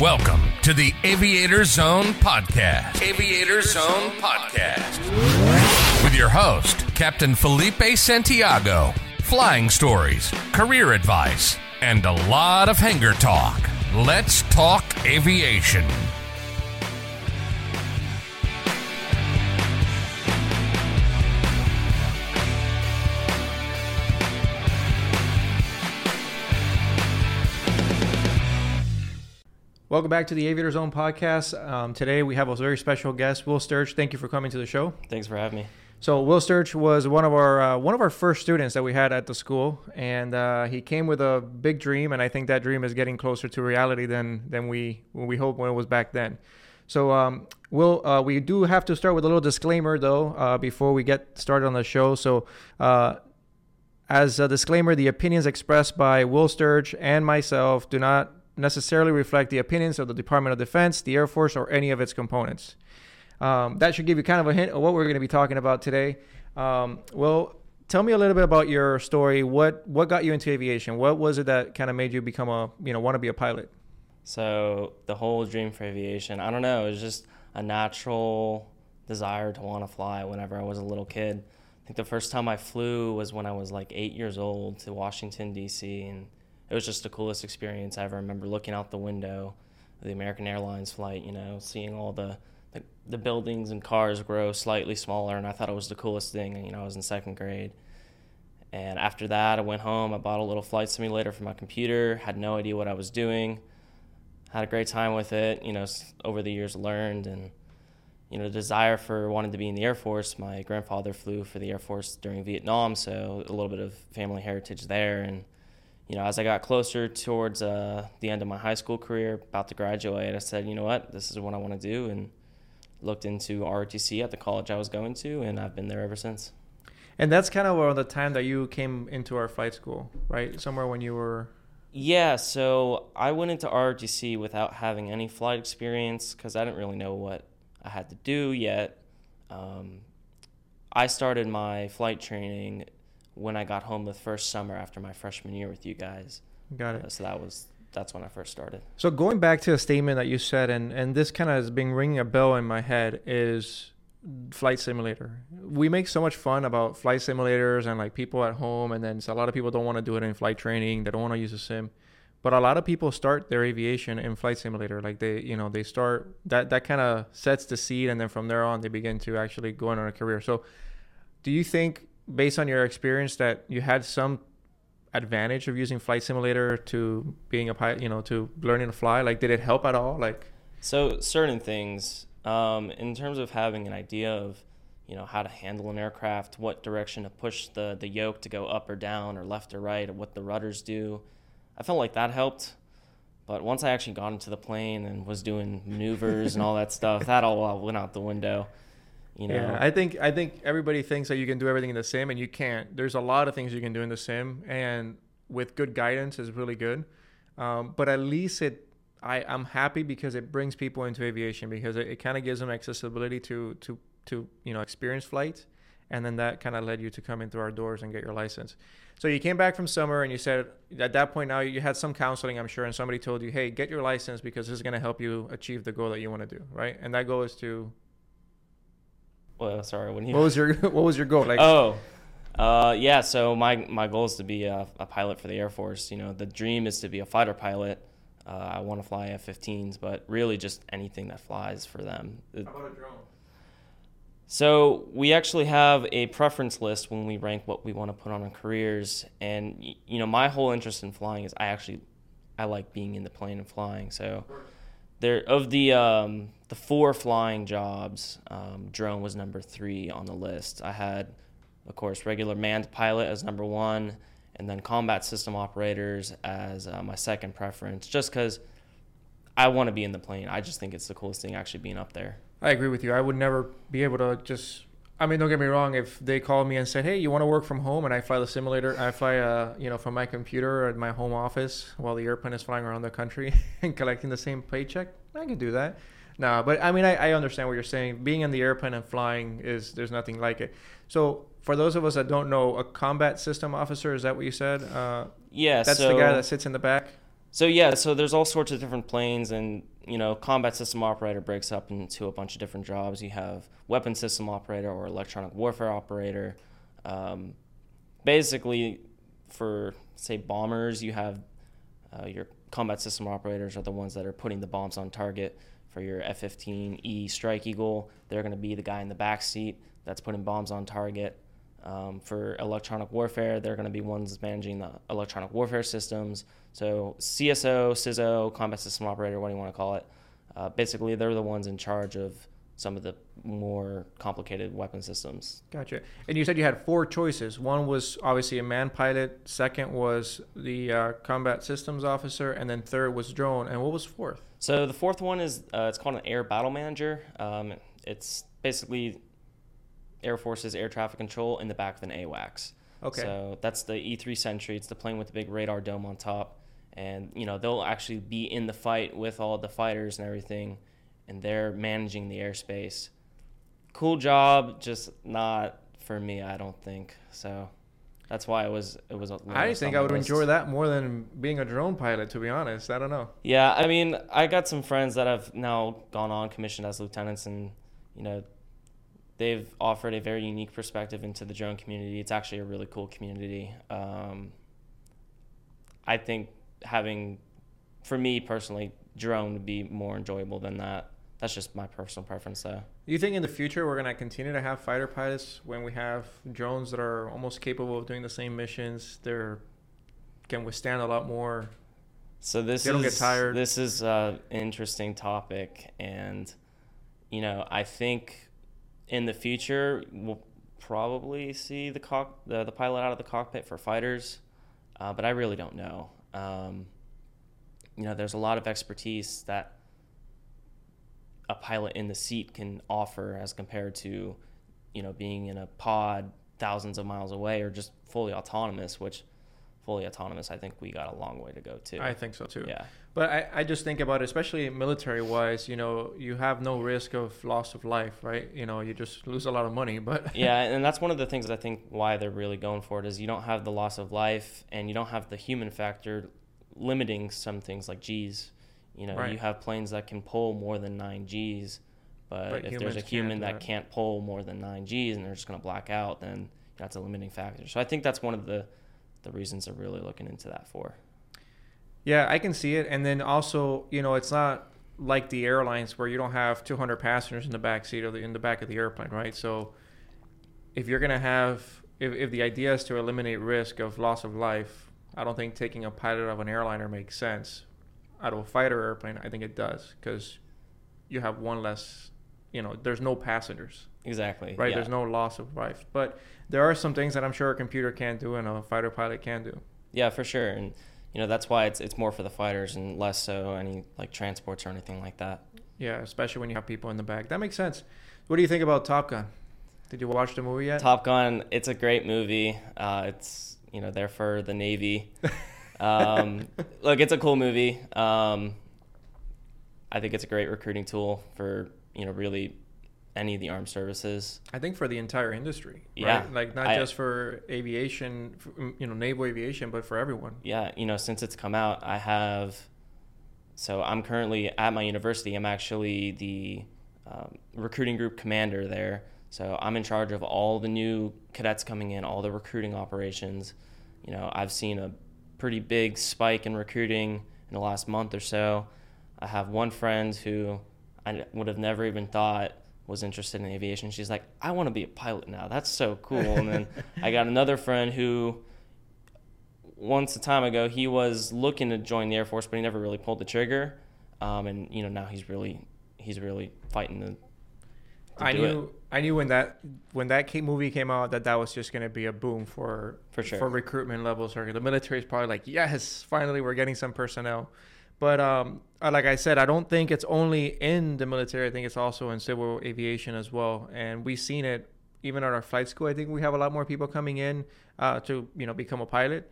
Welcome to the Aviator Zone Podcast. Aviator Zone Podcast. With your host, Captain Felipe Santiago. Flying stories, career advice, and a lot of hangar talk. Let's talk aviation. Welcome back to the Aviator Zone podcast. Um, today we have a very special guest, Will Sturge. Thank you for coming to the show. Thanks for having me. So Will Sturge was one of our uh, one of our first students that we had at the school, and uh, he came with a big dream, and I think that dream is getting closer to reality than than we when we hoped when it was back then. So um, Will, uh, we do have to start with a little disclaimer though uh, before we get started on the show. So. Uh, as a disclaimer, the opinions expressed by Will Sturge and myself do not necessarily reflect the opinions of the Department of Defense, the Air Force, or any of its components. Um, that should give you kind of a hint of what we're going to be talking about today. Um, well, tell me a little bit about your story. What what got you into aviation? What was it that kind of made you become a you know want to be a pilot? So the whole dream for aviation, I don't know, it was just a natural desire to want to fly whenever I was a little kid. I think the first time I flew was when I was like eight years old to Washington D.C. and it was just the coolest experience I ever remember looking out the window of the American Airlines flight, you know, seeing all the, the, the buildings and cars grow slightly smaller, and I thought it was the coolest thing. You know, I was in second grade. And after that, I went home. I bought a little flight simulator for my computer. Had no idea what I was doing. Had a great time with it. You know, over the years, learned and you know, the desire for wanting to be in the Air Force. My grandfather flew for the Air Force during Vietnam, so a little bit of family heritage there. And you know, as I got closer towards uh, the end of my high school career, about to graduate, I said, you know what, this is what I want to do, and looked into ROTC at the college I was going to, and I've been there ever since. And that's kind of around the time that you came into our flight school, right? Somewhere when you were. Yeah, so I went into ROTC without having any flight experience because I didn't really know what I had to do yet. Um, I started my flight training when I got home the first summer after my freshman year with you guys. Got it. Uh, so that was that's when I first started. So going back to a statement that you said, and and this kind of has been ringing a bell in my head is flight simulator. We make so much fun about flight simulators and like people at home, and then so a lot of people don't want to do it in flight training. They don't want to use a sim, but a lot of people start their aviation in flight simulator. Like they, you know, they start that that kind of sets the seed, and then from there on, they begin to actually go on a career. So, do you think based on your experience that you had some advantage of using flight simulator to being a pilot you know to learning to fly? Like did it help at all? Like so certain things um, in terms of having an idea of you know how to handle an aircraft what direction to push the the yoke to go up or down or left or right or what the rudders do i felt like that helped. But once i actually got into the plane and was doing maneuvers and all that stuff that all went out the window you know? Yeah, I think I think everybody thinks that you can do everything in the sim, and you can't. There's a lot of things you can do in the sim, and with good guidance is really good. Um, but at least it, I, I'm happy because it brings people into aviation because it, it kind of gives them accessibility to to to you know experience flight, and then that kind of led you to come in through our doors and get your license. So you came back from summer and you said at that point now you had some counseling, I'm sure, and somebody told you, hey, get your license because this is going to help you achieve the goal that you want to do, right? And that goal is to well, sorry. When you what was your what was your goal? Like oh, uh, yeah. So my my goal is to be a, a, pilot for the Air Force. You know, the dream is to be a fighter pilot. Uh, I want to fly F-15s, but really just anything that flies for them. How about a drone? So we actually have a preference list when we rank what we want to put on our careers, and you know, my whole interest in flying is I actually I like being in the plane and flying. So there of the um, the four flying jobs, um, drone was number three on the list. I had, of course, regular manned pilot as number one, and then combat system operators as uh, my second preference, just because I want to be in the plane. I just think it's the coolest thing actually being up there. I agree with you. I would never be able to just. I mean, don't get me wrong. If they called me and said, "Hey, you want to work from home?" and I fly the simulator, I fly, uh, you know, from my computer at my home office while the airplane is flying around the country and collecting the same paycheck, I could do that. No, but I mean, I, I understand what you're saying. Being in the airplane and flying is there's nothing like it. So for those of us that don't know, a combat system officer is that what you said? Uh, yeah, that's so, the guy that sits in the back. So yeah, so there's all sorts of different planes, and you know, combat system operator breaks up into a bunch of different jobs. You have weapon system operator or electronic warfare operator. Um, basically, for say bombers, you have uh, your combat system operators are the ones that are putting the bombs on target. For your F-15E Strike Eagle, they're going to be the guy in the back seat that's putting bombs on target. Um, for electronic warfare, they're going to be ones managing the electronic warfare systems. So CSO, CISO, combat system operator, what do you want to call it? Uh, basically, they're the ones in charge of some of the more complicated weapon systems. Gotcha. And you said you had four choices. One was obviously a man pilot. Second was the uh, combat systems officer, and then third was drone. And what was fourth? So the fourth one is uh, it's called an air battle manager. Um, it's basically Air Force's air traffic control in the back of an AWACS. Okay. So that's the E3 Sentry. It's the plane with the big radar dome on top, and you know they'll actually be in the fight with all the fighters and everything, and they're managing the airspace. Cool job, just not for me. I don't think so. That's why it was it was. I think I would list. enjoy that more than being a drone pilot. To be honest, I don't know. Yeah, I mean, I got some friends that have now gone on commissioned as lieutenants, and you know, they've offered a very unique perspective into the drone community. It's actually a really cool community. Um, I think having, for me personally, drone would be more enjoyable than that. That's just my personal preference, though. Do you think in the future we're gonna continue to have fighter pilots when we have drones that are almost capable of doing the same missions? They're can withstand a lot more. So this they don't is, get tired. This is an interesting topic, and you know I think in the future, we'll probably see the cock the, the pilot out of the cockpit for fighters, uh, but I really don't know. Um, you know, there's a lot of expertise that a pilot in the seat can offer as compared to, you know, being in a pod thousands of miles away or just fully autonomous, which fully autonomous, I think we got a long way to go too. I think so too. Yeah. But I, I just think about it, especially military wise, you know, you have no risk of loss of life, right? You know, you just lose a lot of money. But Yeah, and that's one of the things I think why they're really going for it is you don't have the loss of life and you don't have the human factor limiting some things like G's. You know, right. you have planes that can pull more than nine G's, but, but if there's a human that, that can't pull more than nine G's and they're just gonna black out, then that's a limiting factor. So I think that's one of the the reasons they're really looking into that for. Yeah, I can see it. And then also, you know, it's not like the airlines where you don't have 200 passengers in the back seat or the, in the back of the airplane, right? So if you're going to have, if, if the idea is to eliminate risk of loss of life, I don't think taking a pilot of an airliner makes sense. Out of a fighter airplane, I think it does because you have one less, you know, there's no passengers. Exactly. Right? Yeah. There's no loss of life. But there are some things that I'm sure a computer can do and a fighter pilot can do. Yeah, for sure. And you know that's why it's it's more for the fighters and less so any like transports or anything like that. Yeah, especially when you have people in the back. That makes sense. What do you think about Top Gun? Did you watch the movie yet? Top Gun, it's a great movie. Uh, it's you know there for the Navy. Um, look, it's a cool movie. Um, I think it's a great recruiting tool for you know really any of the armed services. I think for the entire industry. Yeah. Right? Like not I, just for aviation, you know, naval aviation, but for everyone. Yeah. You know, since it's come out, I have. So I'm currently at my university. I'm actually the um, recruiting group commander there. So I'm in charge of all the new cadets coming in, all the recruiting operations. You know, I've seen a pretty big spike in recruiting in the last month or so. I have one friend who I would have never even thought was interested in aviation. She's like, I want to be a pilot now. That's so cool. And then I got another friend who, once a time ago, he was looking to join the Air Force, but he never really pulled the trigger. Um, and you know now he's really he's really fighting to. I knew it. I knew when that when that movie came out that that was just going to be a boom for for sure for recruitment levels. Or the military is probably like, yes, finally we're getting some personnel. But um, uh, like I said, I don't think it's only in the military. I think it's also in civil aviation as well. And we've seen it even at our flight school. I think we have a lot more people coming in uh, to you know become a pilot.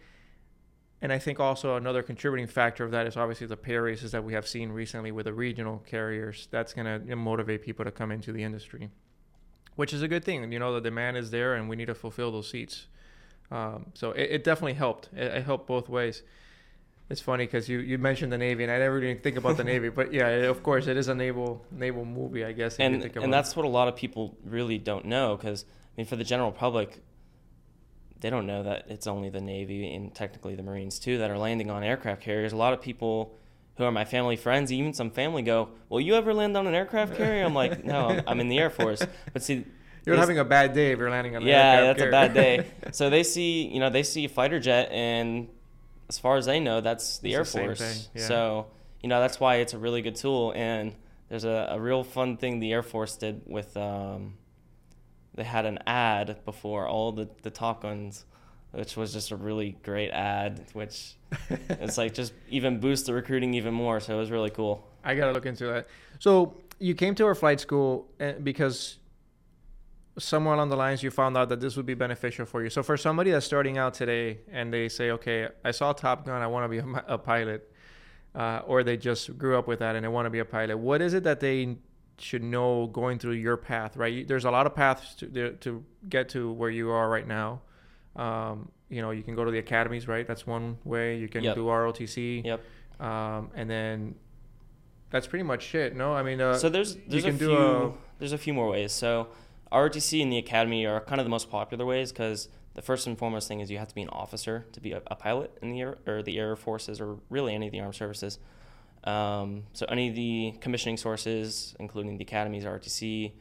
And I think also another contributing factor of that is obviously the pay raises that we have seen recently with the regional carriers. That's going to motivate people to come into the industry, which is a good thing. You know, the demand is there, and we need to fulfill those seats. Um, so it, it, definitely helped. It, it helped both ways. It's funny because you, you mentioned the Navy, and I never even think about the Navy, but yeah, of course, it is a naval naval movie, I guess. And and that's what a lot of people really don't know because I mean, for the general public, they don't know that it's only the Navy and technically the Marines too that are landing on aircraft carriers. A lot of people who are my family friends, even some family, go, "Will you ever land on an aircraft carrier?" I'm like, "No, I'm, I'm in the Air Force." But see, you're having a bad day if you're landing on. A carrier. Yeah, that's carrier. a bad day. so they see, you know, they see a fighter jet, and as far as they know, that's the it's Air the Force. Yeah. So you know that's why it's a really good tool. And there's a, a real fun thing the Air Force did with. Um, they had an ad before all the the Top Guns which was just a really great ad, which it's like just even boost the recruiting even more. So it was really cool. I gotta look into that. So you came to our flight school eh, because somewhere along the lines you found out that this would be beneficial for you. So for somebody that's starting out today and they say, okay, I saw Top Gun, I want to be a, a pilot, uh, or they just grew up with that and they want to be a pilot. What is it that they should know going through your path? Right, there's a lot of paths to to get to where you are right now. Um, you know, you can go to the academies, right? That's one way. You can yep. do ROTC. Yep. Um, and then that's pretty much it. No, I mean, uh, so there's there's a few a, there's a few more ways. So ROTC and the academy are kind of the most popular ways because the first and foremost thing is you have to be an officer to be a, a pilot in the air or the air forces or really any of the armed services. Um, so any of the commissioning sources, including the academies, ROTC,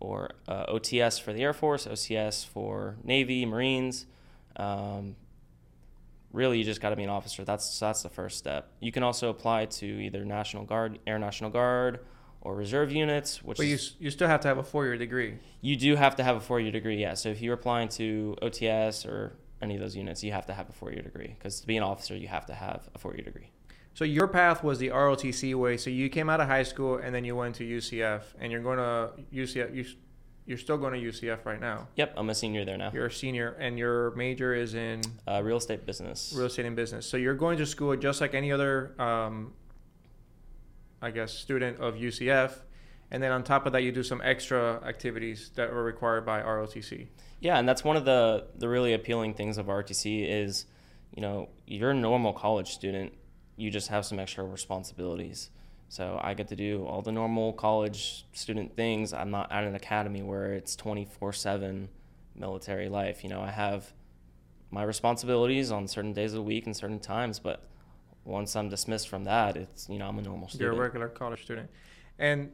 or uh, OTS for the Air Force, OCS for Navy, Marines. Um, really, you just got to be an officer. That's that's the first step. You can also apply to either National Guard, Air National Guard, or reserve units. Which but you you still have to have a four year degree. You do have to have a four year degree. Yeah. So if you're applying to OTS or any of those units, you have to have a four year degree because to be an officer, you have to have a four year degree. So your path was the ROTC way. So you came out of high school and then you went to UCF, and you're going to UCF. You you're still going to UCF right now. Yep, I'm a senior there now. You're a senior, and your major is in uh, real estate business. Real estate and business. So you're going to school just like any other, um, I guess, student of UCF, and then on top of that, you do some extra activities that are required by ROTC. Yeah, and that's one of the the really appealing things of ROTC is, you know, you're a normal college student, you just have some extra responsibilities. So I get to do all the normal college student things. I'm not at an academy where it's 24 7 military life. You know, I have my responsibilities on certain days of the week and certain times, but once I'm dismissed from that, it's, you know, I'm a normal student. You're a regular college student. And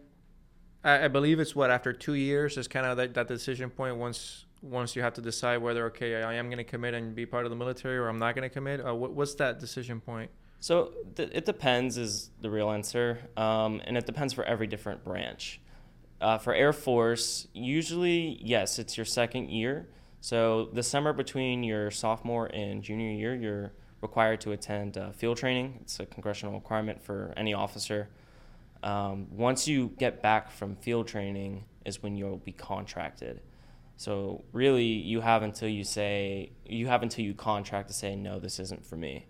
I, I believe it's what, after two years is kind of that, that decision point once once you have to decide whether, okay, I am going to commit and be part of the military or I'm not going to commit? Uh, what, what's that decision point? So th- it depends is the real answer, um, and it depends for every different branch. Uh, for Air Force, usually yes, it's your second year. So the summer between your sophomore and junior year, you're required to attend uh, field training. It's a congressional requirement for any officer. Um, once you get back from field training, is when you'll be contracted. So really, you have until you say you have until you contract to say no, this isn't for me.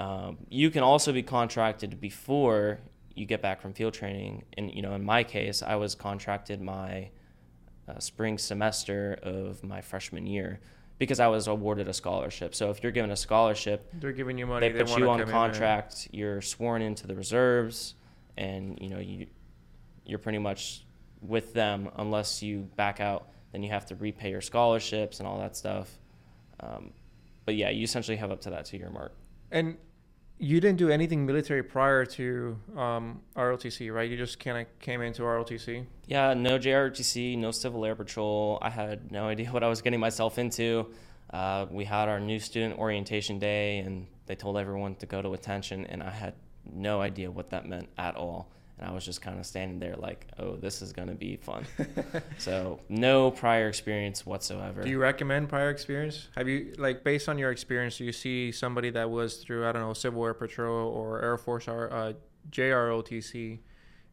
Um, you can also be contracted before you get back from field training. And you know, in my case, I was contracted my uh, spring semester of my freshman year because I was awarded a scholarship. So if you're given a scholarship, they're giving you money. They put you on contract. You're sworn into the reserves, and you know you you're pretty much with them unless you back out. Then you have to repay your scholarships and all that stuff. Um, but yeah, you essentially have up to that two year mark. And you didn't do anything military prior to um, ROTC, right? You just kind of came into ROTC. Yeah, no JROTC, no Civil Air Patrol. I had no idea what I was getting myself into. Uh, we had our new student orientation day, and they told everyone to go to attention, and I had no idea what that meant at all and I was just kind of standing there like, oh, this is going to be fun. so no prior experience whatsoever. Do you recommend prior experience? Have you like based on your experience, do you see somebody that was through I don't know Civil Air Patrol or Air Force or uh, JROTC?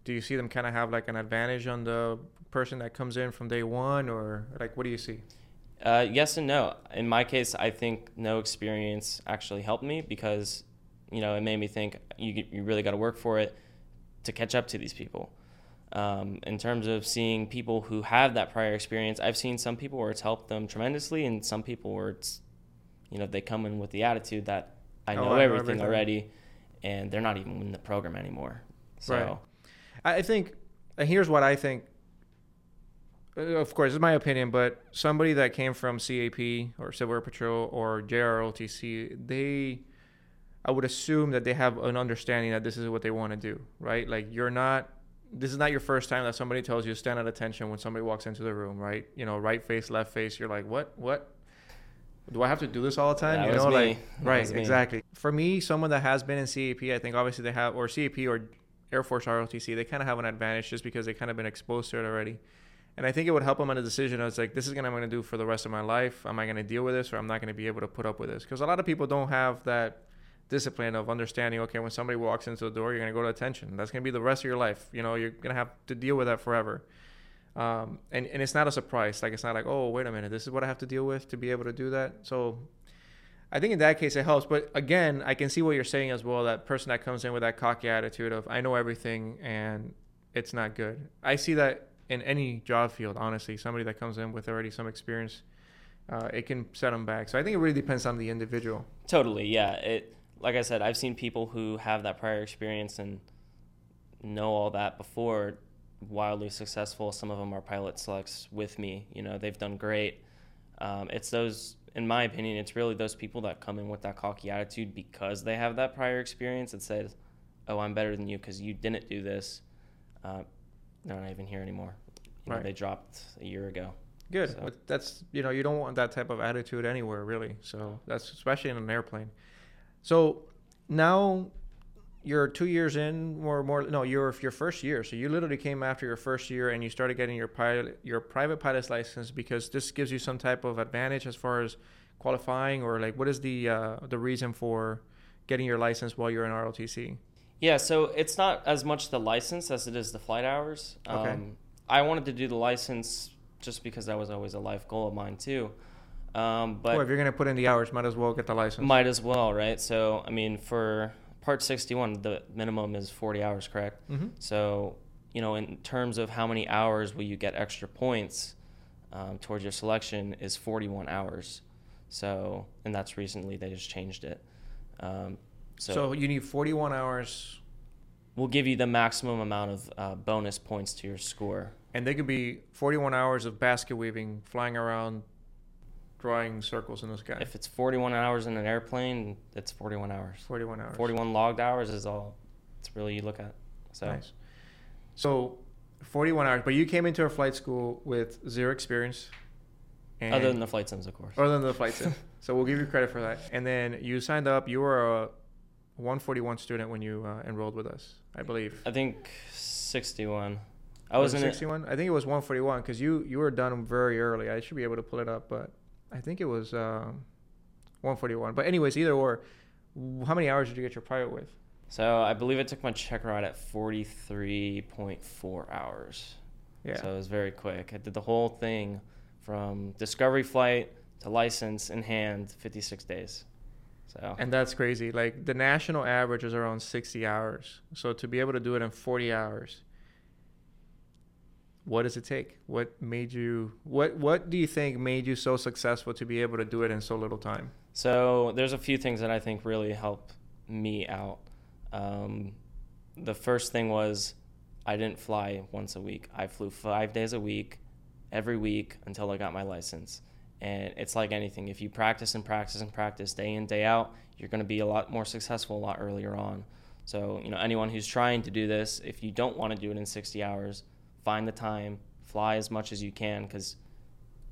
Do you see them kind of have like an advantage on the person that comes in from day one, or like what do you see? Uh, yes and no. In my case, I think no experience actually helped me because, you know, it made me think you you really got to work for it to catch up to these people. Um, in terms of seeing people who have that prior experience, I've seen some people where it's helped them tremendously, and some people where it's, you know, they come in with the attitude that I know, oh, I know everything, everything, already, and they're not even in the program anymore. So, Right. I think, and here's what I think. Uh, Of course, it's my opinion, but somebody that came from CAP or Civil Air Patrol or JROTC, they, I would assume that they have an understanding that this is what they want to do, right? Like you're not, this is not your first time that somebody tells you stand at attention when somebody walks into the room, right? You know, right face, left face. You're like, what, what? Do I have to do this all the time? That you know, like That right, exactly. For me, someone that has been in CAP, I think obviously they have, or CAP or Air Force ROTC, they kind of have an advantage just because they kind of been exposed to it already. And I think it would help them on a decision. I was like, this is what I'm going to do for the rest of my life. Am I going to deal with this or I'm not going to be able to put up with this? Because a lot of people don't have that discipline of understanding, okay, when somebody walks into the door, you're going to go to attention. That's going to be the rest of your life. You know, you're going to have to deal with that forever. Um, and, and it's not a surprise. Like, it's not like, oh, wait a minute, this is what I have to deal with to be able to do that. So I think in that case it helps. But again, I can see what you're saying as well. That person that comes in with that cocky attitude of I know everything and it's not good. I see that in any job field. Honestly, somebody that comes in with already some experience, uh, it can set them back. So I think it really depends on the individual. Totally, yeah. It like I said, I've seen people who have that prior experience and know all that before wildly successful. Some of them are pilot selects with me. You know, they've done great. Um, it's those, in my opinion, it's really those people that come in with that cocky attitude because they have that prior experience and says, "Oh, I'm better than you because you didn't do this." Uh, they're not even here anymore. You know, Right. they dropped a year ago. Good. So- But that's you know you don't want that type of attitude anywhere really. So that's especially in an airplane. So now you're two years in or more. No, you're your first year. So you literally came after your first year and you started getting your pilot your private pilot's license because this gives you some type of advantage as far as qualifying or like what is the uh, the reason for getting your license while you're in ROTC? Yeah, so it's not as much the license as it is the flight hours. Okay. Um, I wanted to do the license just because that was always a life goal of mine too. Um, but if you're gonna put in the hours, might as well get the license. might as well, right? So I mean, for Part 61, the minimum is 40 hours, correct? hmm So you know, in terms of how many hours will you get extra points um, towards your selection is 41 hours. So and that's recently they just changed it. Um, So, so you need 41 hours, we'll give you the maximum amount of uh, bonus points to your score. and they could be 41 hours of basket weaving, flying around, drawing circles in the sky. If it's 41 hours in an airplane, it's 41 hours. 41 hours. 41 logged hours is all it's really you look at. So Nice. So, 41 hours. But you came into our flight school with zero experience. And other than the flight sims, of course. other than the flight sim. so we'll give you credit for that. And then you signed up. You were a 141 student when you uh, enrolled with us, I believe. I think 61. I was, it in 61. I think it was 141 because you you were done very early. I should be able to pull it up, but I think it was um, 141. But anyways, either or, how many hours did you get your private with? So I believe I took my check ride at 43.4 hours. Yeah. So it was very quick. I did the whole thing from discovery flight to license in hand, 56 days. So And that's crazy. Like the national average is around 60 hours. So to be able to do it in 40 hours, what does it take? What made you what what do you think made you so successful to be able to do it in so little time? So there's a few things that I think really help me out. Um, the first thing was I didn't fly once a week. I flew five days a week, every week until I got my license. And it's like anything. If you practice and practice and practice day in, day out, you're going to be a lot more successful a lot earlier on. So, you know, anyone who's trying to do this, if you don't want to do it in 60 hours, find the time, fly as much as you can because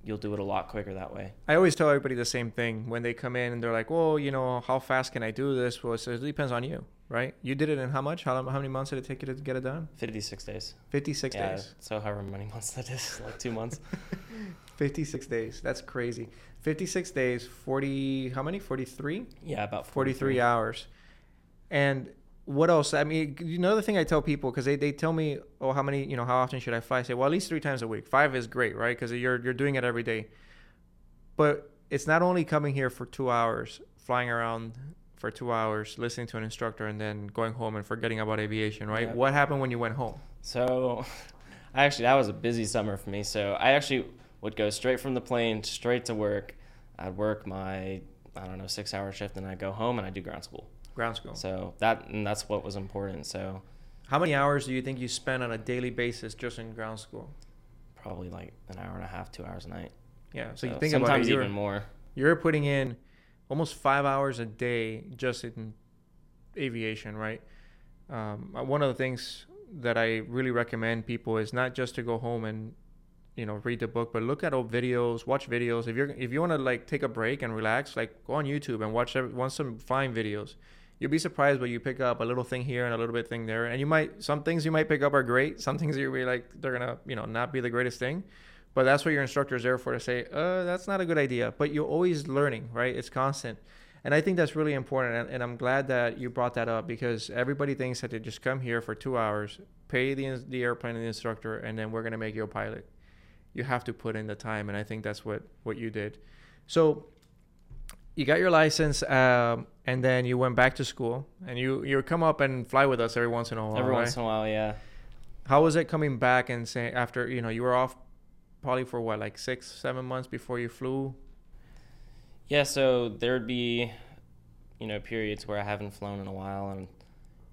you'll do it a lot quicker that way. I always tell everybody the same thing when they come in and they're like, "Well, you know, how fast can I do this?" Well, it it depends on you, right? You did it in how much? How, how many months did it take you to get it done? 56 days. 56 yeah, days. So however many months that is, like two months. 56 days. That's crazy. 56 days, 40 how many? 43? Yeah, about 43 hours. And what else? I mean, another thing I tell people because they, they tell me, oh, how many, you know, how often should I fly? I say, well, at least three times a week. Five is great, right? Because you're you're doing it every day. But it's not only coming here for two hours, flying around for two hours, listening to an instructor, and then going home and forgetting about aviation, right? What happened when you went home? So, I actually that was a busy summer for me. So I actually would go straight from the plane straight to work. I'd work my I don't know six hour shift, and I'd go home and I'd do ground school. Ground school. So that and that's what was important. So How many hours do you think you spend on a daily basis just in ground school? probably like an hour and a half, two hours a night. Yeah. So, you So think about sometimes it, you're, even more. you're putting in almost five hours a day just in aviation, right? Um, uh, one of the things that I really recommend people is not just to go home and you know read the book, but look at old videos, watch videos. If you're if you want to like take a break and relax, like go on YouTube and watch every, watch some fine videos. You'll be surprised what you pick up a little thing here and a little bit thing there, and you might some things you might pick up are great. Some things you'll be like they're gonna you know not be the greatest thing, but that's what your instructor is there for to say, uh, that's not a good idea. But you're always learning, right? It's constant. And I think that's really important. And, and I'm glad that you brought that up because everybody thinks that they just come here for two hours, pay the, the airplane and the instructor, and then we're going to make you a pilot. You have to put in the time. And I think that's what, what you did. So you got your license um, and then you went back to school and you, you come up and fly with us every once in a while. Every right? once in a while, yeah. How was it coming back and saying after, you know, you were off probably for what, like six, seven months before you flew? Yeah, so there'd be, you know, periods where I haven't flown in a while, and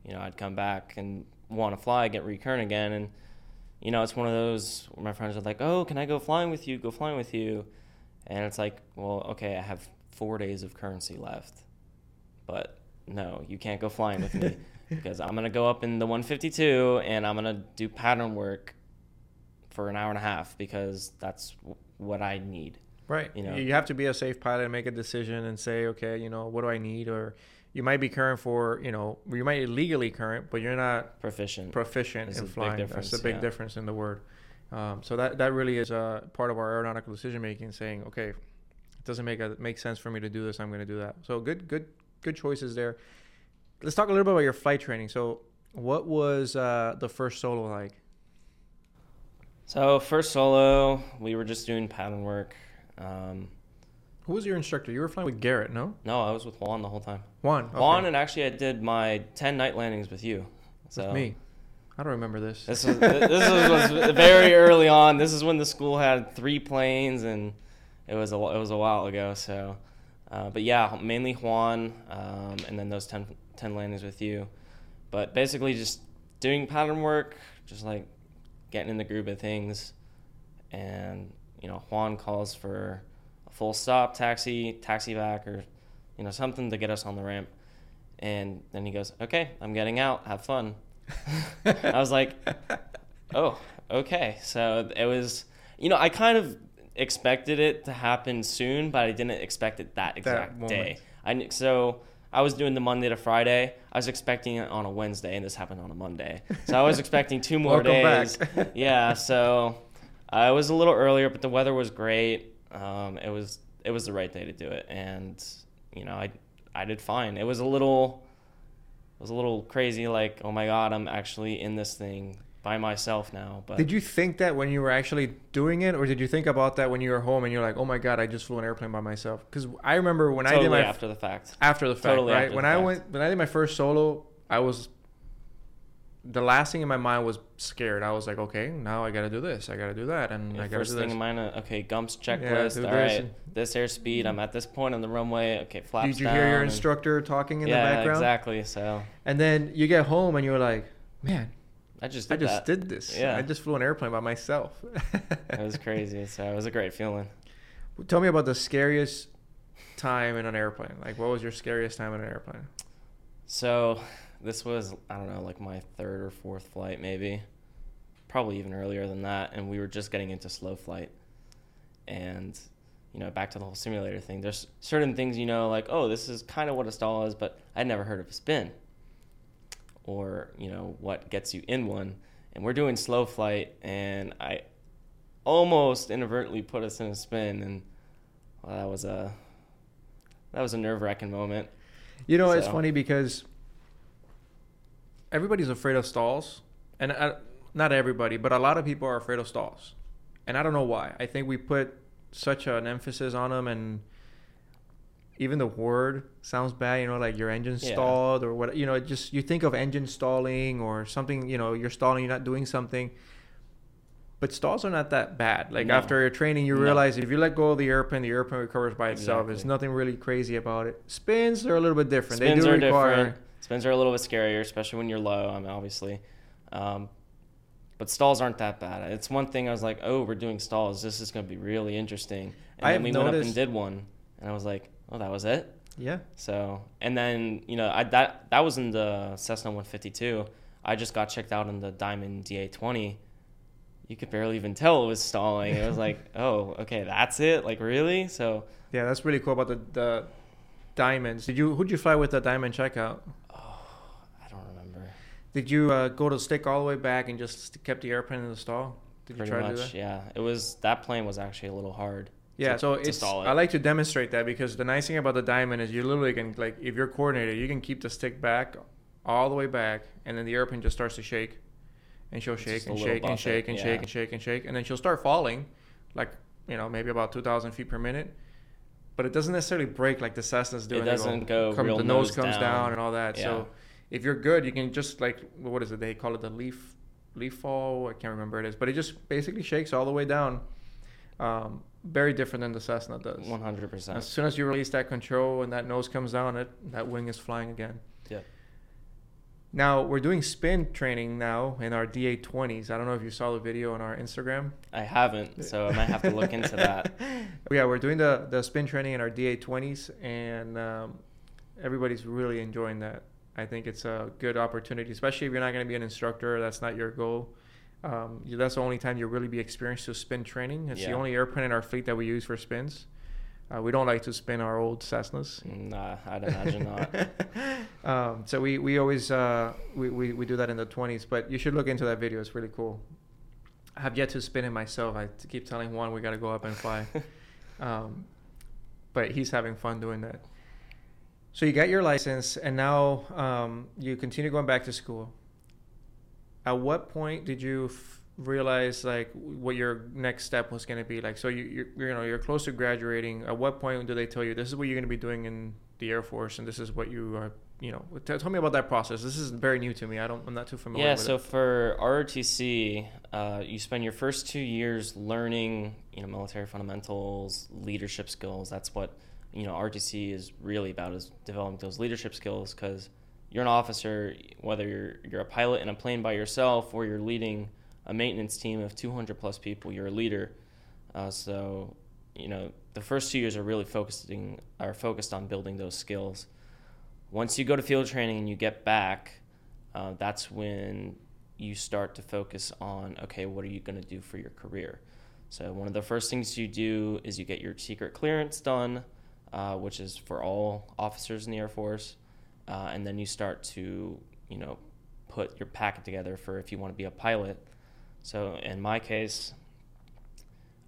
you know, I'd come back and want to fly, get recurrent again, and you know, it's one of those where my friends are like, "Oh, can I go flying with you? Go flying with you?" And it's like, well, okay, I have four days of currency left, but no, you can't go flying with me because I'm gonna go up in the 152 and I'm gonna do pattern work for an hour and a half because that's w- what I need. Right. You know. you have to be a safe pilot and make a decision and say, okay, you know, what do I need? Or you might be current for, you know, you might be legally current, but you're not Proficient. proficient in flying. That's a big yeah. difference in the word. Um, so that that really is a part of our aeronautical decision making. Saying, okay, it doesn't make a, make sense for me to do this. I'm going to do that. So good, good, good choices there. Let's talk a little bit about your flight training. So, what was uh, the first solo like? So first solo, we were just doing pattern work. Um, Who was your instructor? You were flying with Garrett, no? no, I was with Juan the whole time. Juan. Okay. Juan and actually I did my ten night landings with you. So with me. I don't remember this. This was this was, was very early on. This is when the school had three planes, and it was a it was a while ago. So, uh, but yeah, mainly Juan, um, and then those 10, 10 landings with you. But basically, just doing pattern work, just like getting in the groove of things, and you know, Juan calls for a full stop taxi, taxi back, or you know, something to get us on the ramp. And then he goes, "Okay, I'm getting out. Have fun." I was like, oh, okay. So it was, you know, I kind of expected it to happen soon, but I didn't expect it that exact moment. day. I so I was doing the Monday to Friday. I was expecting it on a Wednesday, and this happened on a Monday. So I was expecting two more days. yeah. So it was a little earlier, but the weather was great. Um, it was it was the right day to do it, and you know, I I did fine. It was a little it was a little crazy like oh my god i'm actually in this thing by myself now but Did you think that when you were actually doing it, or did you think about that when you were home and you're like, "Oh my god, I just flew an airplane by myself"? Because I remember when I did my after the fact after the fact, Totally right? when I fact. went when I did my first solo, I was the last thing in my mind was scared. I was like, okay, now I got to do this, I got to do that, and I got to first do thing this. in mind uh, okay GUMPS checklist all this right this airspeed i'm at this point on the runway okay flaps Did you down hear your and- instructor talking in yeah the background? exactly so And then you get home and you're like, man, i just I did just that. did this. Yeah. I just flew an airplane by myself. that was crazy so uh, it was a great feeling Tell me about the scariest time in an airplane. Like, what was your scariest time in an airplane? So this was I don't know like my third or fourth flight maybe, probably even earlier than that, and we were just getting into slow flight, and you know back to the whole simulator thing. There's certain things you know like oh this is kind of what a stall is, but I'd never heard of a spin, or you know what gets you in one, and we're doing slow flight, and I almost inadvertently put us in a spin, and well, that was a that was a nerve wracking moment. You know, it's funny because everybody's afraid of stalls, and uh, not everybody, but a lot of people are afraid of stalls, and I don't know why. I think we put such an emphasis on them, and even the word sounds bad. You know, like your engine Yeah. stalled or what. You know, it just you think of engine stalling or something. You know, you're stalling, you're not doing something. But stalls are not that bad. Like No. after your training, you No. realize if you let go of the airplane, the airplane recovers by itself. There's nothing really crazy about it. Spins are a little bit different. Spins they do are require. different. Spins are a little bit scarier, especially when you're low. I mean, obviously, um, but stalls aren't that bad. It's one thing I was like, oh, we're doing stalls. This is going to be really interesting. And I then we went up and did one, and I was like, oh, that was it. Yeah. So, and then you know, I that that was in the Cessna 152. I just got checked out in the Diamond DA20. You could barely even tell it was stalling. It was like, oh, okay, that's it. Like really? So, Yeah, that's really cool about the the diamonds. Did you who'd you fly with the diamond checkout? Oh, I don't remember. Did you uh, go to stick all the way back and just kept the airplane in the stall? Did you Pretty try to do much, that? yeah. It was that plane was actually a little hard. Yeah, to- so it's. I like to demonstrate that because the nice thing about the diamond is you literally can like if you're coordinated, you can keep the stick back all the way back, and then the airplane just starts to shake, and she'll shake and shake and shake and yeah. shake and shake and shake, and then she'll start falling, like you know maybe about two thousand feet per minute, but it doesn't necessarily break like the Cessna's doing. They doesn't go come- the nose comes down. down. and all that. Yeah. So if you're good, you can just like what is it? They call it the leaf leaf fall. I can't remember what it is, but it just basically shakes all the way down. Um, very different than the Cessna does. 100%. As soon as you release that control and that nose comes down, it that wing is flying again. Yeah. Now we're doing spin training now in our DA20s. I don't know if you saw the video on our Instagram. I haven't, so I might have to look into that. yeah, we're doing the the spin training in our DA20s, and um, everybody's really enjoying that. I think it's a good opportunity, especially if you're not going to be an instructor. That's not your goal. Um, that's the only time you'll really be experienced to spin training. It's the only airplane in our fleet that we use for spins. Uh, we don't like to spin our old Cessnas. Nah, I'd imagine not. um, so we, we always uh, we, we, we do that in the 20s but you should look into that video it's really cool i have yet to spin it myself I keep telling juan we got to go up and fly um, but he's having fun doing that so you got your license and now um, you continue going back to school at what point did you f- realize like what your next step was going to be? Like so you you're, you know you're close to graduating. At what point do they tell you this is what you're going to be doing in the air force and this is what you are you know tell, tell me about that process. This is very new to me. I don't i'm not too familiar yeah, so it. for ROTC, uh, you spend your first two years learning, you know, military fundamentals, leadership skills. That's what you know ROTC is really about is developing those leadership skills because you're an officer, whether you're you're a pilot in a plane by yourself or you're leading a maintenance team of 200 plus people, you're a leader. Uh, so you know the first two years are really focusing are focused on building those skills. Once you go to field training and you get back, uh, that's when you start to focus on okay, what are you going to do for your career? So one of the first things you do is you get your secret clearance done, uh, which is for all officers in the Air Force, uh, and then you start to you know put your packet together for if you want to be a pilot. So in my case,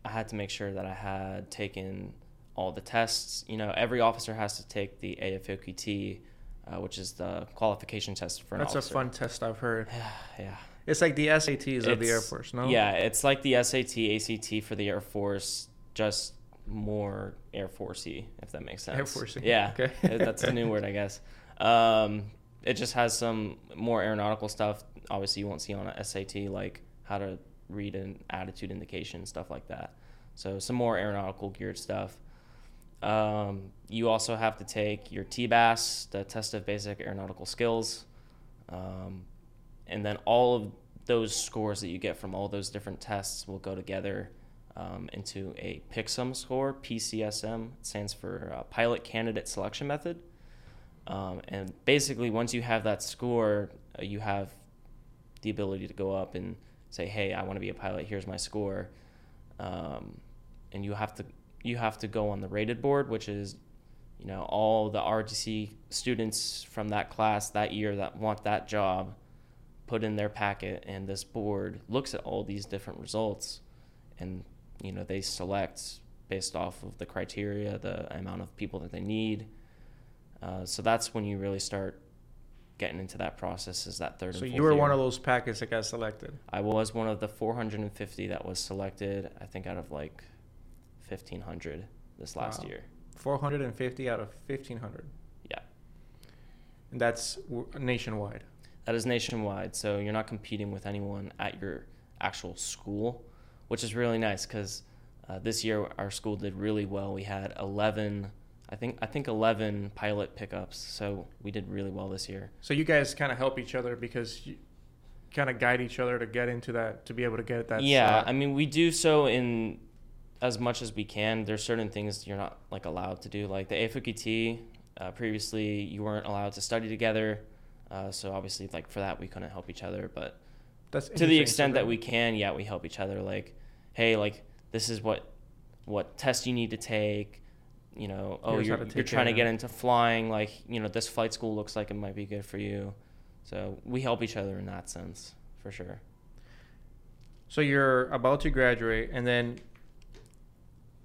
I had to make sure that I had taken all the tests. You know, every officer has to take the AFOQT, uh, which is the qualification test for an that's a fun test i've heard yeah. it's like the sats of the air force no Yeah, it's like the SAT, ACT for the Air Force, just more Air Forcey, if that makes sense. Air Forcey. Yeah, Okay. that's a new word, I guess. Um, it just has some more aeronautical stuff. Obviously, you won't see on a SAT, like how to read an attitude indication, stuff like that. So some more aeronautical geared stuff. Um, you also have to take your TBAS, the test of basic aeronautical skills. Um, and then all of those scores that you get from all those different tests will go together um, into a PICSM score. PCSM stands for uh, Pilot Candidate Selection Method. Um, and basically, once you have that score, uh, you have the ability to go up and say, "Hey, I want to be a pilot. Here's my score." Um, and you have to you have to go on the rated board, which is you know all the RTC students from that class that year that want that job put in their packet and this board looks at all these different results and you know they select based off of the criteria the amount of people that they need uh, so that's when you really start getting into that process is that third so you were year. one of those packets that got selected i was one of the 450 that was selected i think out of like 1500 this last Wow. year 450 out of 1500 yeah and that's nationwide That is nationwide, so you're not competing with anyone at your actual school. which is really nice because uh, this year our school did really well. We had 11, I think I think 11 pilot pickups, so we did really well this year. So you guys kind of help each other because you kind of guide each other to get into that to be able to get that. yeah, slot. I mean we do so in as much as we can. There's certain things you're not like allowed to do, like the AFOQT. Uh, previously, you weren't allowed to study together, uh, so obviously, like for that, we couldn't help each other. But That's to the extent that we can, yeah, we help each other. Like, hey, like this is what what test you need to take. You know, oh, Here's you're, you're trying to get into flying. Like, you know, this flight school looks like it might be good for you. So we help each other in that sense, for sure. So you're about to graduate, and then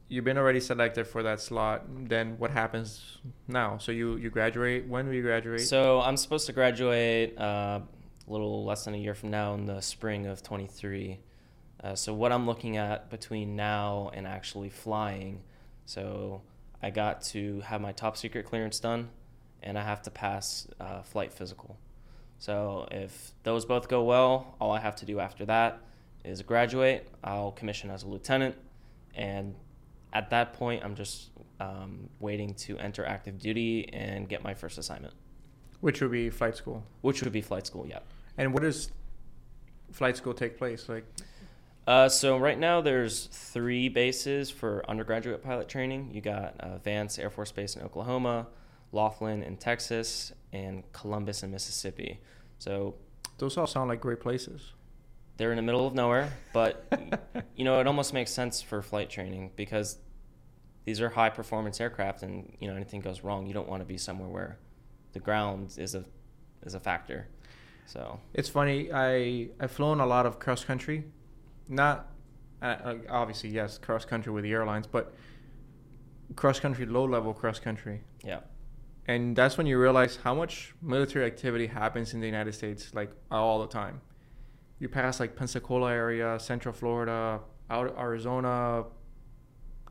you've been already selected for that slot. Then what happens now? So you you graduate. When do you graduate? So I'm supposed to graduate uh, a little less than a year from now in the spring of 23. Uh, so what I'm looking at between now and actually flying, so I got to have my top secret clearance done, and I have to pass uh, flight physical. So if those both go well, all I have to do after that is graduate. I'll commission as a lieutenant, and at that point, I'm just um, waiting to enter active duty and get my first assignment, Which would be flight school. which would be flight school. Yeah. And where does flight school take place? Like Uh, so right now there's three bases for undergraduate pilot training. You got uh, Vance Air Force Base in Oklahoma, Laughlin in Texas, and Columbus in Mississippi. So those all sound like great places. they're in the middle of nowhere, but you know it almost makes sense for flight training because these are high performance aircraft, and you know anything goes wrong, you don't want to be somewhere where the ground is a is a factor. So It's funny. I I've flown a lot of cross country, not uh, uh, obviously yes cross country with the airlines, but cross country low level cross country, yeah, and that's when you realize how much military activity happens in the United States like all the time. You pass like Pensacola area, Central Florida, out Arizona,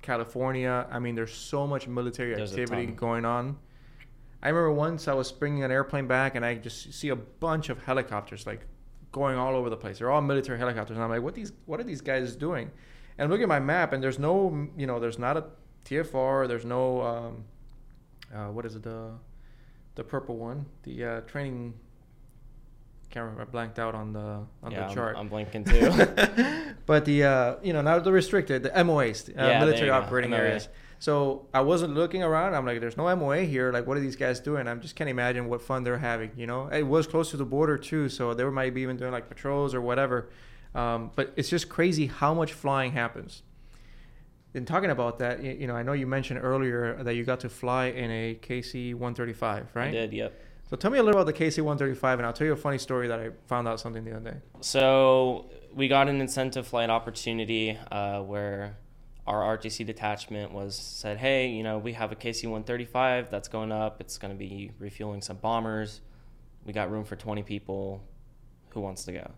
California. I mean, there's so much military There's activity going on. I remember once I was bringing an airplane back, and I just see a bunch of helicopters like going all over the place. They're all military helicopters, and I'm like, "What these? What are these guys doing?" And I'm looking at my map, and there's no, you know, there's not a TFR. There's no, um, uh, what is it? The, the purple one, the uh, training. Can't remember. I blanked out on the on yeah, the chart. I'm, I'm blinking too. but the uh, you know not the restricted, the MOAs, uh, Yeah, military operating MOA. areas. So I wasn't looking around. I'm like, there's no MOA here. Like, what are these guys doing? I just can't imagine what fun they're having. You know, it was close to the border too, so they might be even doing like patrols or whatever. Um, but it's just crazy how much flying happens. And talking about that, you know, I know you mentioned earlier that you got to fly in a KC-135, right? I did, yep. So tell me a little about the KC-135, and I'll tell you a funny story that I found out something the other day. So we got an incentive flight opportunity uh, where our ROTC detachment was said, hey, you know, we have a KC-135 that's going up. It's going to be refueling some bombers. We got room for 20 people. Who wants to go?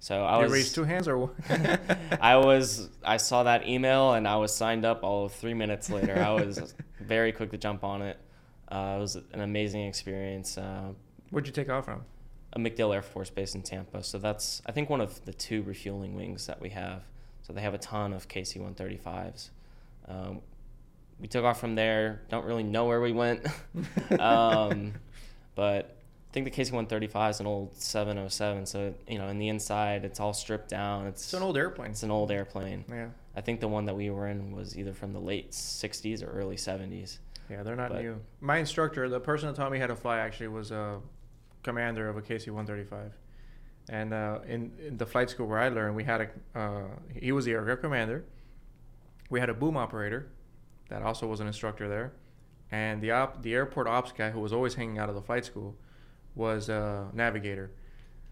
So I you was raised two hands or? I was I saw that email and I was signed up all three minutes later. I was very quick to jump on it. Uh, it was an amazing experience. Uh, Where'd you take off from? a MacDill Air Force Base in Tampa. So that's I think one of the two refueling wings that we have. So they have a ton of KC-135s. Um, we took off from there. Don't really know where we went, um, but I think the KC-135 is an old 707. So you know, in the inside, it's all stripped down. It's It's an old airplane. it's an old airplane. Yeah, I think the one that we were in was either from the late 60s or early 70s. yeah, they're not But- new. My instructor, the person that taught me how to fly, actually was a commander of a KC-135, and uh, in, in the flight school where I learned, we had a uh, he was the aircraft commander. We had a boom operator, that also was an instructor there, and the op, the airport ops guy who was always hanging out of the flight school was a navigator.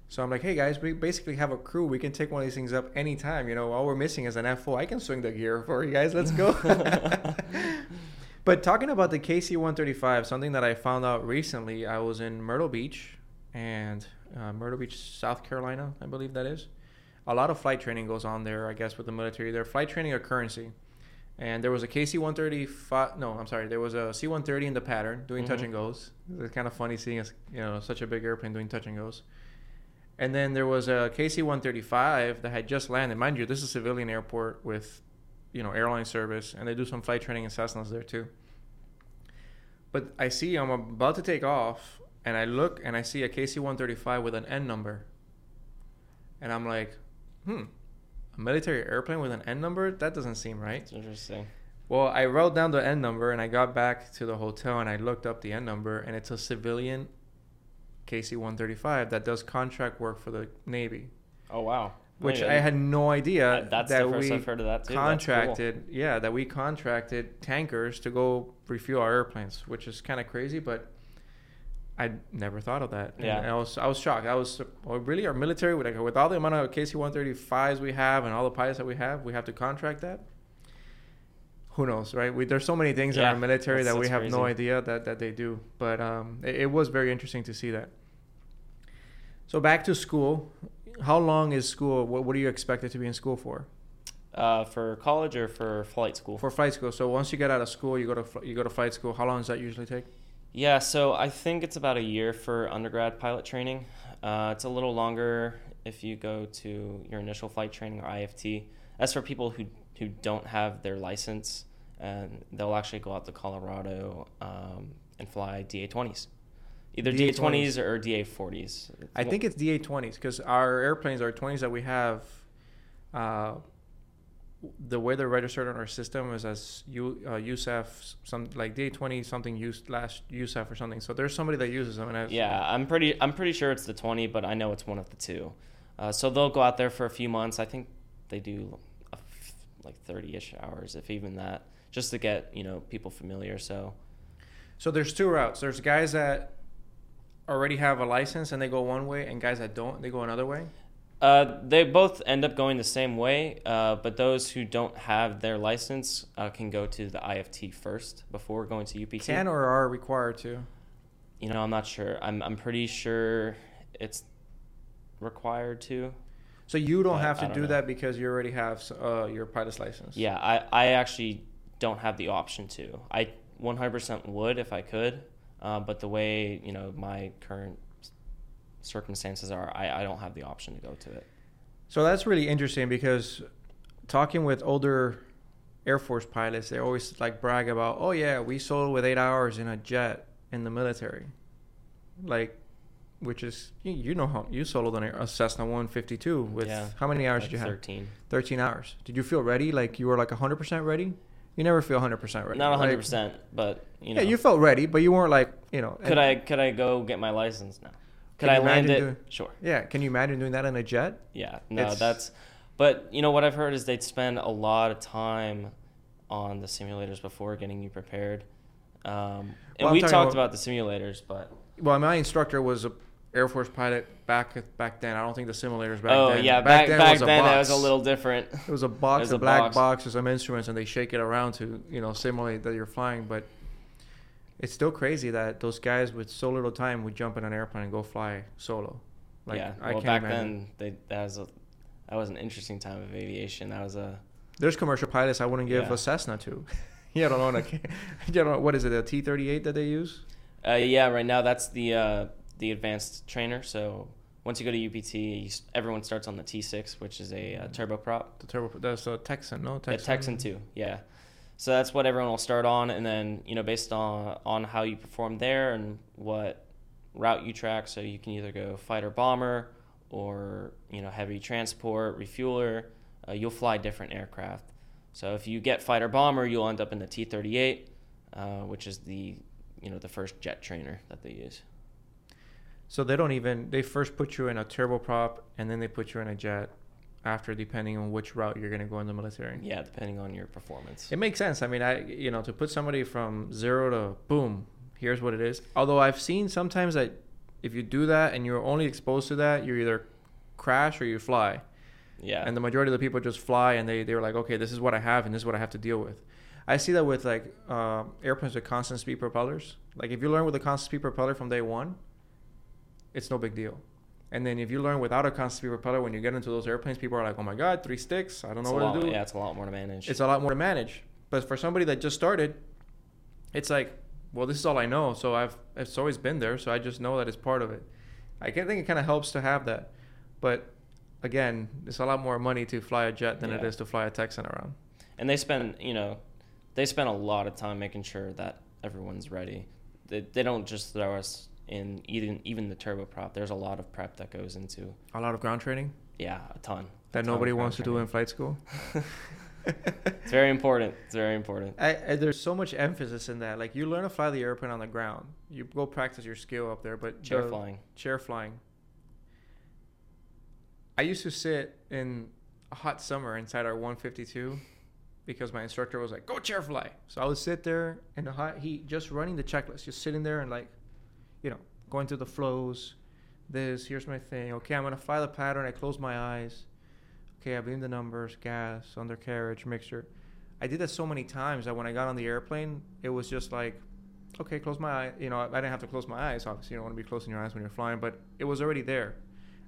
So I'm like, hey guys, we basically have a crew. We can take one of these things up anytime. You know, all we're missing is an F4. I can swing the gear for you guys. Let's go. but talking about the KC-135, something that I found out recently, I was in Myrtle Beach, and uh, Myrtle Beach, South Carolina, I believe that is. A lot of flight training goes on there, I guess, with the military. Their flight training or currency. And there was a KC-135. No, I'm sorry. There was a C-130 in the pattern doing touch Mhm. and goes. It's kind of funny seeing us, you know, such a big airplane doing touch and goes. And then there was a KC-135 that had just landed. Mind you, this is a civilian airport with, you know, airline service, and they do some flight training in Cessnas there too. But I see I'm about to take off, and I look and I see a KC-135 with an N number, and I'm like, hmm, a military airplane with an N number? That doesn't seem right. It's interesting. Well, I wrote down the N number and I got back to the hotel and I looked up the N number and it's a civilian KC 135 that does contract work for the Navy, Oh wow. which I had no idea that- that's that the first we I've heard of that too. That's cool. contracted. Yeah, that we contracted tankers to go refuel our airplanes, which is kind of crazy, but I never thought of that. And Yeah. I was I was shocked. I was well, really our military with like with all the amount of KC 135s we have and all the pilots that we have, we have to contract that. Who knows, right? We, there's so many things in our military that's- that we have no idea that, that they do. But um, it, it was very interesting to see that. So back to school. How long is school? What, what are you expected to be in school for? Uh, for college or for flight school? For flight school. So once you get out of school, you go to you go to flight school. How long does that usually take? Yeah, so I think it's about a year for undergrad pilot training. Uh, it's a little longer if you go to your initial flight training or IFT. As for people who, who don't have their license, and they'll actually go out to Colorado um, and fly DA 20s. Either DA 20s or DA 40s. I think it's DA 20s because our airplanes, our 20s that we have, uh, the way they're registered on our system is as U, uh, USAF, some like day 20 something used last USAF or something. So there's somebody that uses them. And I, Yeah, I'm pretty. I'm pretty sure it's the 20, but I know it's one of the two. Uh, so they'll go out there for a few months. I think they do a f- like 30ish hours, if even that, just to get you know people familiar. So So there's two routes. There's guys that already have a license and they go one way, and guys that don't, they go another way. Uh, they both end up going the same way, uh, but those who don't have their license uh, can go to the IFT first before going to UPT. Can or are required to. you know, I'm not sure. I'm I'm pretty sure it's required to. So you don't have to don't do know. that because you already have uh, your pilot's license. Yeah, I, I actually don't have the option to. I 100% would if I could, uh, but the way you know my current circumstances are, I, I don't have the option to go to it. So that's really interesting because talking with older Air Force pilots, they always like brag about, oh yeah, we soloed with eight hours in a jet in the military, like, which is you, you know how you soloed on a Cessna 152 with Yeah, how many hours Like did you have? 13. 13 hours. Did you feel ready? Like you were like 100% ready? You never feel 100% ready. Not right? 100, percent but you know. Yeah, you felt ready, but you weren't like you know. could and- I could I go get my license now? Could Can I you land imagine it? doing- Sure. Yeah, can you imagine doing that in a jet? Yeah, no, It's- that's. But you know what I've heard is they'd spend a lot of time on the simulators before getting you prepared. Um, and Well, we talked about- about the simulators, but Well, my instructor was a Air Force pilot back back then. I don't think the simulators back oh then. yeah, back back, was a then that was a little different. It was a box, was a a black box. box. with some instruments, and they shake it around to you know simulate that you're flying. But it's still crazy that those guys with so little time would jump in an airplane and go fly solo. Like yeah, I well can't back imagine. then they, that was a that was an interesting time of aviation. That was a There's commercial pilots I wouldn't give Yeah. a Cessna to. you don't know. You know what is it? A T-38 that they use? uh, yeah. Right now that's the uh, the advanced trainer. So once you go to UPT, you, everyone starts on the T6, which is a uh, turboprop. The turbo. That's a Texan, no? Texan. Yeah, Texan two, Yeah. So that's what everyone will start on, and then you know based on on how you perform there and what route you track, so you can either go fighter bomber or you know heavy transport refueler. Uh, you'll fly different aircraft. So if you get fighter bomber, you'll end up in the T-38, uh, which is the you know the first jet trainer that they use. So they don't even. They first put you in a turboprop, and then they put you in a jet. After, depending on which route you're going to go in the military. Yeah, depending on your performance. It makes sense. I mean, I you know to put somebody from zero to boom, here's what it is. Although I've seen sometimes that if you do that and you're only exposed to that, you either crash or you fly. Yeah. And the majority of the people just fly and they they're like, okay, this is what I have and this is what I have to deal with. I see that with like uh, airplanes with constant speed propellers. Like if you learn with a constant speed propeller from day one, it's no big deal. And then if you learn without a constant speed propeller, when you get into those airplanes, people are like, oh my god, three sticks, I don't know a what lot, to do. yeah, it's a lot more to manage. It's a lot more to manage. But for somebody that just started, it's like, well, this is all I know. So I've it's always been there. So I just know that it's part of it. I think it kind of helps to have that. but again, it's a lot more money to fly a jet than it Yeah. is to fly a Texan around. and they spend you know they spend a lot of time making sure that everyone's ready they, they don't just throw us in even even the turboprop there's a lot of prep that goes into A lot of ground training yeah a ton a that ton nobody ground wants to do in flight school. it's very important it's very important I, I, there's so much emphasis in that. Like you learn to fly the airplane on the ground. You go practice your skill up there, but chair the- flying chair flying. I used to sit in a hot summer inside our 152 because my instructor was like, "Go chair fly." So I would sit there in the hot heat, just running the checklist, just sitting there and like, you know, going through the flows. This here's my thing. Okay, I'm gonna file the pattern. I close my eyes. Okay, abeam the numbers, gas, undercarriage, mixture. I did that so many times that when I got on the airplane, it was just like, okay, close my eye. You know, I didn't have to close my eyes. Obviously, you don't want to be closing your eyes when you're flying, but it was already there.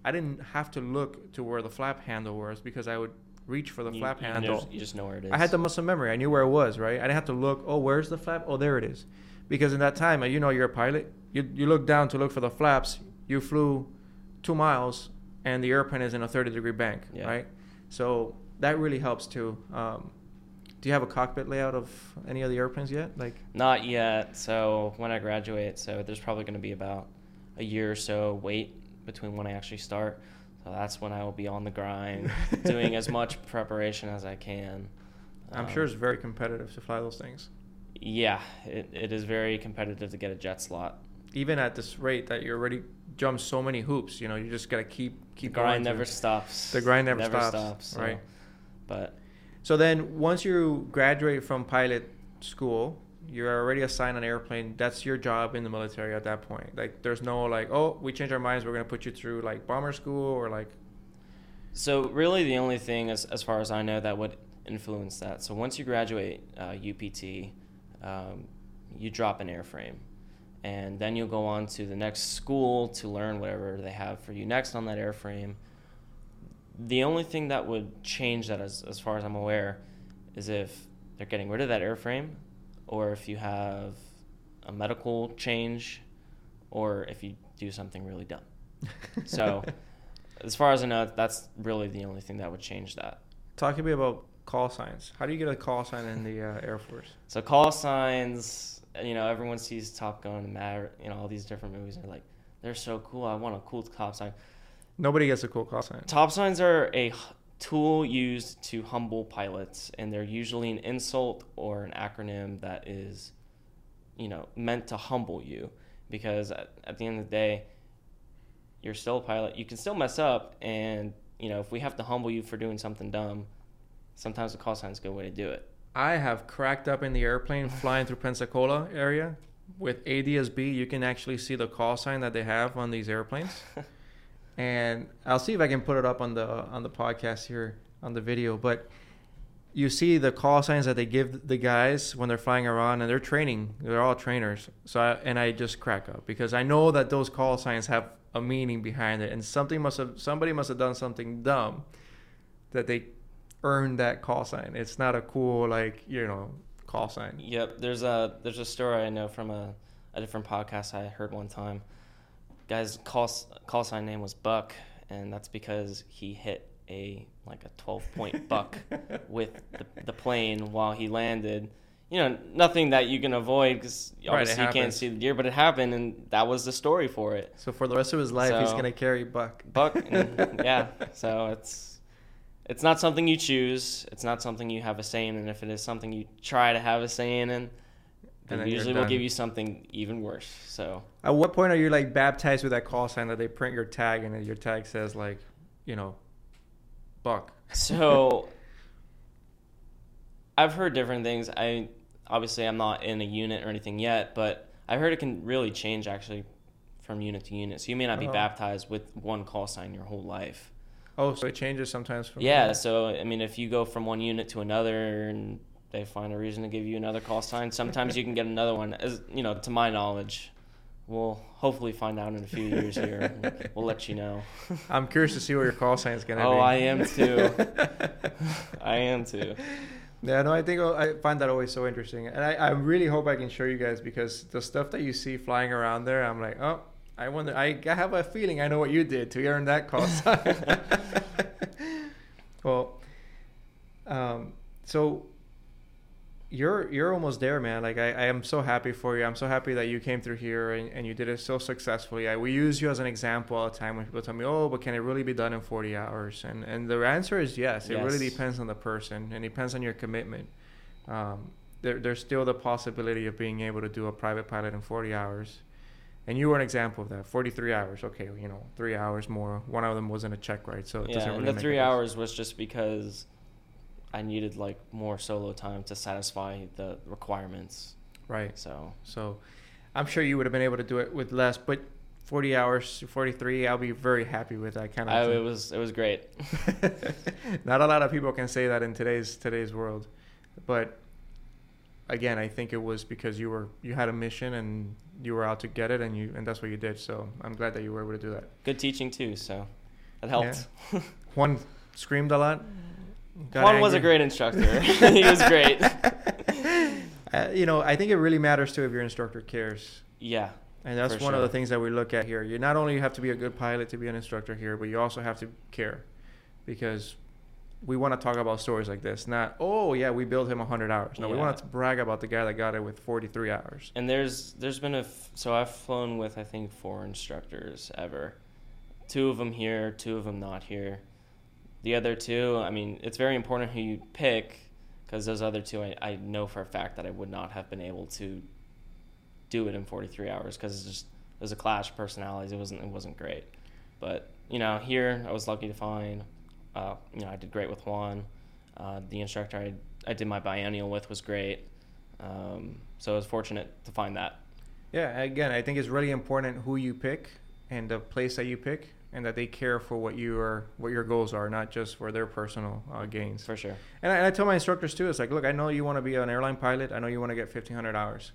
I didn't have to look to where the flap handle was because I would reach for the you, flap you handle. know- you just know where it is I had the muscle memory. I knew where it was, right? I didn't have to look. Oh, where's the flap? Oh, there it is. Because in that time, uh, you know, you're a pilot. You you look down to look for the flaps. You flew two miles, and the airplane is in a 30 degree bank, Yeah. right? So that really helps too. Um, do you have a cockpit layout of any of the airplanes yet? Like, Not yet. So when I graduate, so there's probably going to be about a year or so wait between when I actually start. So that's when I will be on the grind, doing as much preparation as I can. I'm Um, sure it's very competitive to fly those things. Yeah, it, it is very competitive to get a jet slot. Even at this rate that you already jumped so many hoops, you know, you just gotta keep keep the grind going never stops. The grind never stops, so- right. But So then, once you graduate from pilot school, you're already assigned an airplane. That's your job in the military at that point. Like, there's no like, oh, we changed our minds. We're gonna put you through like bomber school or like. So really, the only thing, as as far as I know, that would influence that. So once you graduate uh, UPT, um, you drop an airframe, and then you'll go on to the next school to learn whatever they have for you next on that airframe. The only thing that would change that, as as far as I'm aware, is if they're getting rid of that airframe, or if you have a medical change, or if you do something really dumb. So. As far as I know, that's really the only thing that would change that. Talk to me about call signs. How do you get a call sign in the uh, Air Force? So call signs, you know, everyone sees Top Gun and Maverick, you know, all these different movies. And they're like, they're so cool. I want a cool call sign. Nobody gets a cool call sign. Top signs are a tool used to humble pilots, and they're usually an insult or an acronym that is, you know, meant to humble you. Because at, at the end of the day, you're still a pilot. You can still mess up, and you know, if we have to humble you for doing something dumb, sometimes the call sign is a good way to do it. I have cracked up in the airplane flying through Pensacola area with ADSB. You can actually see the call sign that they have on these airplanes. and I'll see if I can put it up on the on the podcast here on the video. But you see the call signs that they give the guys when they're flying around, and they're training. They're all trainers. So I, and I just crack up because I know that those call signs have a meaning behind it, and something must have somebody must have done something dumb that they earned that call sign. It's not a cool like you know call sign. Yep, there's a there's a story I know from a, a different podcast I heard one time. Guy's call call sign name was Buck, and that's because he hit a like a 12 point buck with the, the plane while he landed. You know, nothing that you can avoid because Right, obviously you can't see the deer, but it happened, and that was the story for it. So for the rest of his life, he's gonna carry Buck. Buck, and, yeah. So it's it's not something you choose. It's not something you have a say in, and if it is something you try to have a say in, and then you're usually will give you something even worse. So At what point are you like baptized with that call sign that they print your tag and your tag says like, you know, Buck? so I've heard different things. I obviously I'm not in a unit or anything yet, but I heard it can really change actually from unit to unit. So you may not be Oh. baptized with one call sign your whole life. Oh, so it changes sometimes from Yeah, so I mean, if you go from one unit to another and they find a reason to give you another call sign, sometimes you can get another one. As you know, to my knowledge, we'll hopefully find out in a few years here. We'll let you know. I'm curious to see what your call sign is gonna be. Oh, I am too. I am too. Yeah, no, I think uh, I find that always so interesting, and I, I really hope I can show you guys because the stuff that you see flying around there, I'm like, oh, I wonder. I have a feeling I know what you did to earn that cost. well, um, so you're you're almost there, man. Like I, I am so happy for you. I'm so happy that you came through here and, and you did it so successfully. I, we use you as an example all the time when people tell me, "Oh, but can it really be done in 40 hours?" And and the answer is yes. It Yes. really depends on the person and it depends on your commitment. Um, there, there's still the possibility of being able to do a private pilot in 40 hours. And you were an example of that. 43 hours. Okay, you know, three hours more. One of them wasn't a check right so it yeah, doesn't really the three hours was just because I needed like more solo time to satisfy the requirements. Right. So So I'm sure you would have been able to do it with less, but 40 hours, 43, I'll be very happy with that kind I, of it was it was great. Not a lot of people can say that in today's today's world. But again, I think it was because you were you had a mission and you were out to get it and you and that's what you did. So I'm glad that you were able to do that. Good teaching too, so that helped. Juan screamed a lot. got Juan was a great instructor. he was great. Uh, you know, I think it really matters too if your instructor cares. Yeah, And that's one of the things that we look at here. You not only have to be a good pilot to be an instructor here, but you also have to care because we want to talk about stories like this. Not, oh, yeah, we billed him 100 hours. No, we want to brag about the guy that got it with 43 hours. and there's there's been a f- so I've flown with I think four instructors ever, two of them here, two of them not here. The other two, I mean, it's very important who you pick because those other two, I, I know for a fact that I would not have been able to do it in 43 hours because it's just it was a clash of personalities. It wasn't it wasn't great, but you know here I was lucky to find. Uh, you know I did great with Juan. Uh, the instructor I I did my biennial with was great. Um, so I was fortunate to find that. Yeah, again, I think it's really important who you pick and the place that you pick and that they care for what you are, what your goals are, not just for their personal uh, gains. For sure. And I, and I tell my instructors too, it's like, look, I know you want to be an airline pilot. I know you want to get 1,500 hours.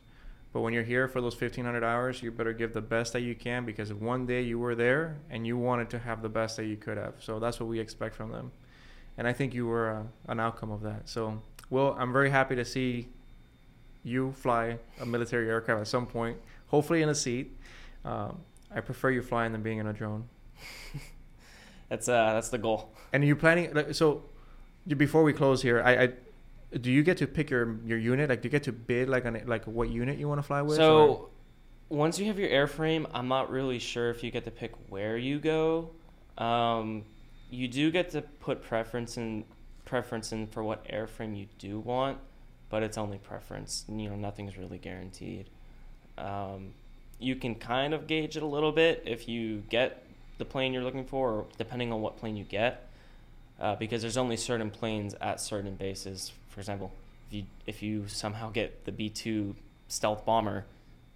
But when you're here for those 1,500 hours, you better give the best that you can because one day you were there and you wanted to have the best that you could have. So that's what we expect from them. And I think you were uh, an outcome of that. So, Will, I'm very happy to see you fly a military aircraft at some point, hopefully in a seat. Um, I prefer you flying than being in a drone. That's uh that's the goal. And are you planning? So, before we close here, I, I do you get to pick your your unit? Like, do you get to bid like on like what unit you want to fly with? So or- once you have your airframe, I'm not really sure if you get to pick where you go. Um, you do get to put preference in preference in for what airframe you do want, but it's only preference. You know, nothing's really guaranteed. Um, you can kind of gauge it a little bit if you get the plane you're looking for, or depending on what plane you get, uh, because there's only certain planes at certain bases. For example, if you if you somehow get the B2 stealth bomber,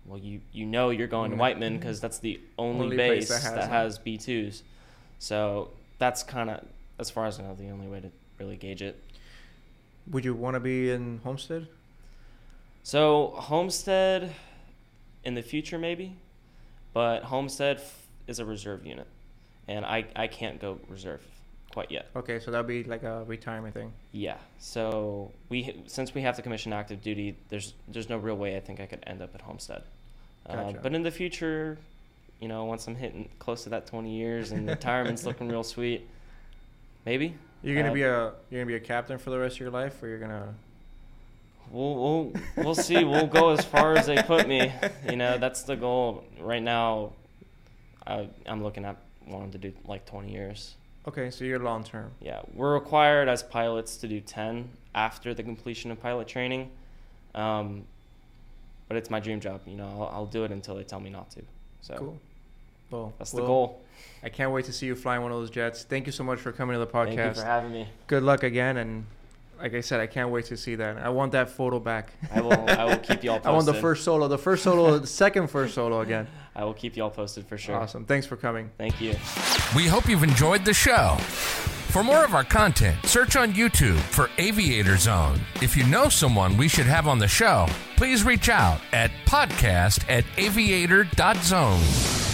well, you you know you're going to Mm. Whiteman because that's the only, Only base that that has has. B2s. So that's kind of, as far as I know, the only way to really gauge it. would you want to be in Homestead? So Homestead, in the future maybe, but Homestead f- is a reserve unit, and I I can't go reserve quite yet. Okay, so that'll be like a retirement thing. Yeah. So we since we have to commission active duty, there's there's no real way I think I could end up at Homestead. Uh, but in the future, you know, once I'm hitting close to that 20 years and retirement's looking real sweet, maybe. You're gonna Uh, be a you're gonna be a captain for the rest of your life, or you're gonna. We'll we'll we'll see. We'll go as far as they put me. You know, that's the goal. Right now, I, I'm looking at wanting to do like 20 years. Okay, so you're long term. Yeah, we're required as pilots to do 10 after the completion of pilot training. Um, but it's my dream job. You know, I'll, I'll do it until they tell me not to. So Cool. Well, that's the Will, goal. I can't wait to see you flying one of those jets. Thank you so much for coming to the podcast. Thank you for having me. Good luck again, and like I said, I can't wait to see that. I want that photo back. I will. I will keep you all posted. I want the first solo, the first solo, the second first solo again. I will keep you all posted for sure. Awesome. Thanks for coming. Thank you. We hope you've enjoyed the show. For more of our content, search on YouTube for Aviator Zone. If you know someone we should have on the show, please reach out at podcast at aviator.zone.